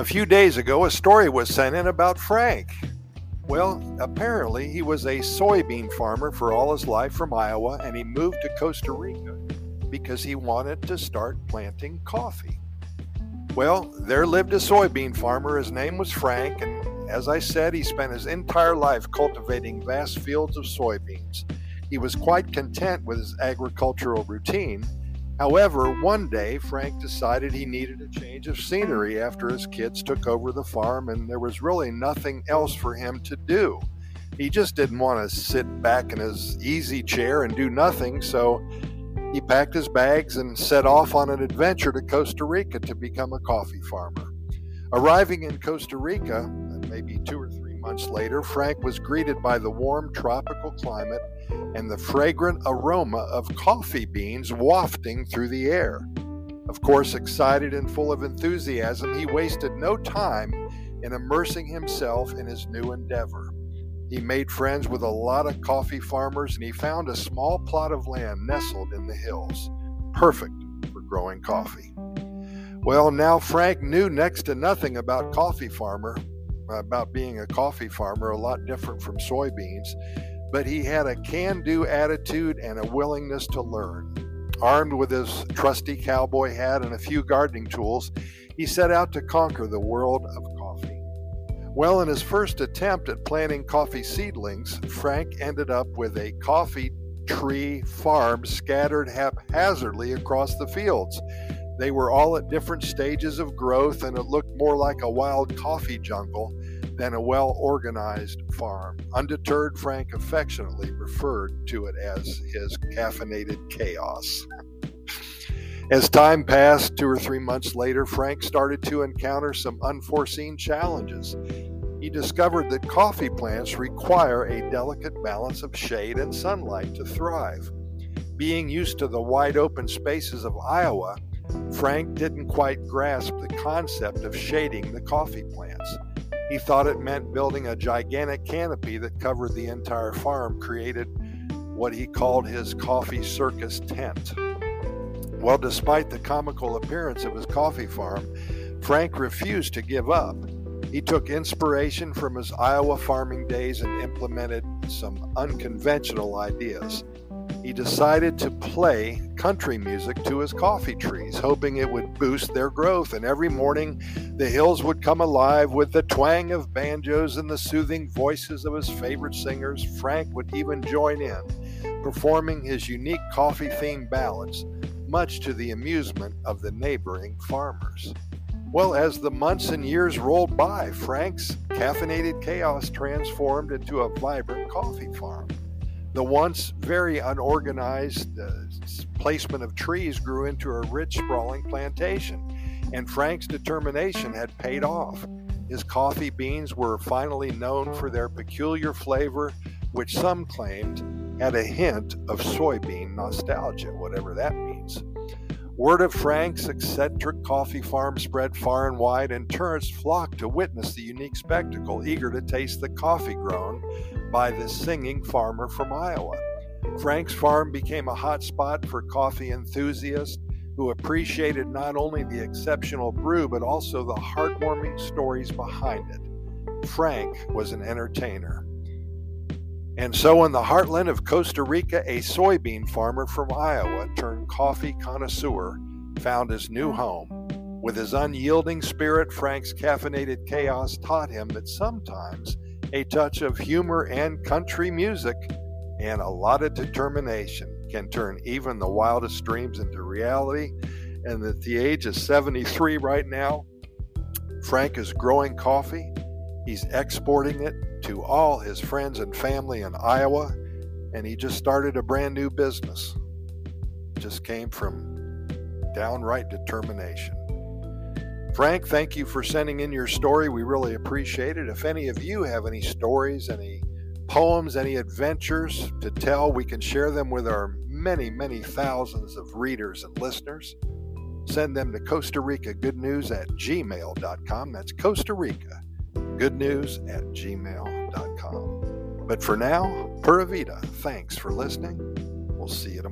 A few days ago, a story was sent in about Frank. Well, apparently, he was a soybean farmer for all his life from Iowa, and he moved to Costa Rica because he wanted to start planting coffee. Well, there lived a soybean farmer. His name was Frank, and as I said, he spent his entire life cultivating vast fields of soybeans. He was quite content with his agricultural routine However, one day Frank decided he needed a change of scenery after his kids took over the farm and there was really nothing else for him to do. He just didn't want to sit back in his easy chair and do nothing, so he packed his bags and set off on an adventure to Costa Rica to become a coffee farmer. Arriving in Costa Rica, maybe two or months later, Frank was greeted by the warm tropical climate and the fragrant aroma of coffee beans wafting through the air. Of course, excited and full of enthusiasm, he wasted no time in immersing himself in his new endeavor. He made friends with a lot of coffee farmers and he found a small plot of land nestled in the hills, perfect for growing coffee. Well, now Frank knew next to nothing about coffee farmer, about being a coffee farmer, a lot different from soybeans, but he had a can do attitude and a willingness to learn. Armed with his trusty cowboy hat and a few gardening tools, he set out to conquer the world of coffee. Well, in his first attempt at planting coffee seedlings, Frank ended up with a coffee tree farm scattered haphazardly across the fields. They were all at different stages of growth, and it looked more like a wild coffee jungle than a well organized farm. Undeterred, Frank affectionately referred to it as his caffeinated chaos. As time passed, two or three months later, Frank started to encounter some unforeseen challenges. He discovered that coffee plants require a delicate balance of shade and sunlight to thrive. Being used to the wide open spaces of Iowa, Frank didn't quite grasp the concept of shading the coffee plants. He thought it meant building a gigantic canopy that covered the entire farm, created what he called his coffee circus tent. Well, despite the comical appearance of his coffee farm, Frank refused to give up. He took inspiration from his Iowa farming days and implemented some unconventional ideas he decided to play country music to his coffee trees, hoping it would boost their growth. And every morning, the hills would come alive with the twang of banjos and the soothing voices of his favorite singers. Frank would even join in, performing his unique coffee themed ballads, much to the amusement of the neighboring farmers. Well, as the months and years rolled by, Frank's caffeinated chaos transformed into a vibrant coffee farm. The once very unorganized uh, placement of trees grew into a rich, sprawling plantation, and Frank's determination had paid off. His coffee beans were finally known for their peculiar flavor, which some claimed had a hint of soybean nostalgia, whatever that means. Word of Frank's eccentric coffee farm spread far and wide, and tourists flocked to witness the unique spectacle, eager to taste the coffee grown by this singing farmer from Iowa. Frank's farm became a hot spot for coffee enthusiasts who appreciated not only the exceptional brew but also the heartwarming stories behind it. Frank was an entertainer. And so, in the heartland of Costa Rica, a soybean farmer from Iowa turned coffee connoisseur found his new home. With his unyielding spirit, Frank's caffeinated chaos taught him that sometimes a touch of humor and country music, and a lot of determination can turn even the wildest dreams into reality. And at the age of 73 right now, Frank is growing coffee. He's exporting it to all his friends and family in Iowa, and he just started a brand new business. Just came from downright determination. Frank, thank you for sending in your story. We really appreciate it. If any of you have any stories, any poems, any adventures to tell, we can share them with our many, many thousands of readers and listeners. Send them to Costa Rica Good News at gmail.com. That's Costa Rica Good News at gmail.com. But for now, Pura Vida, thanks for listening. We'll see you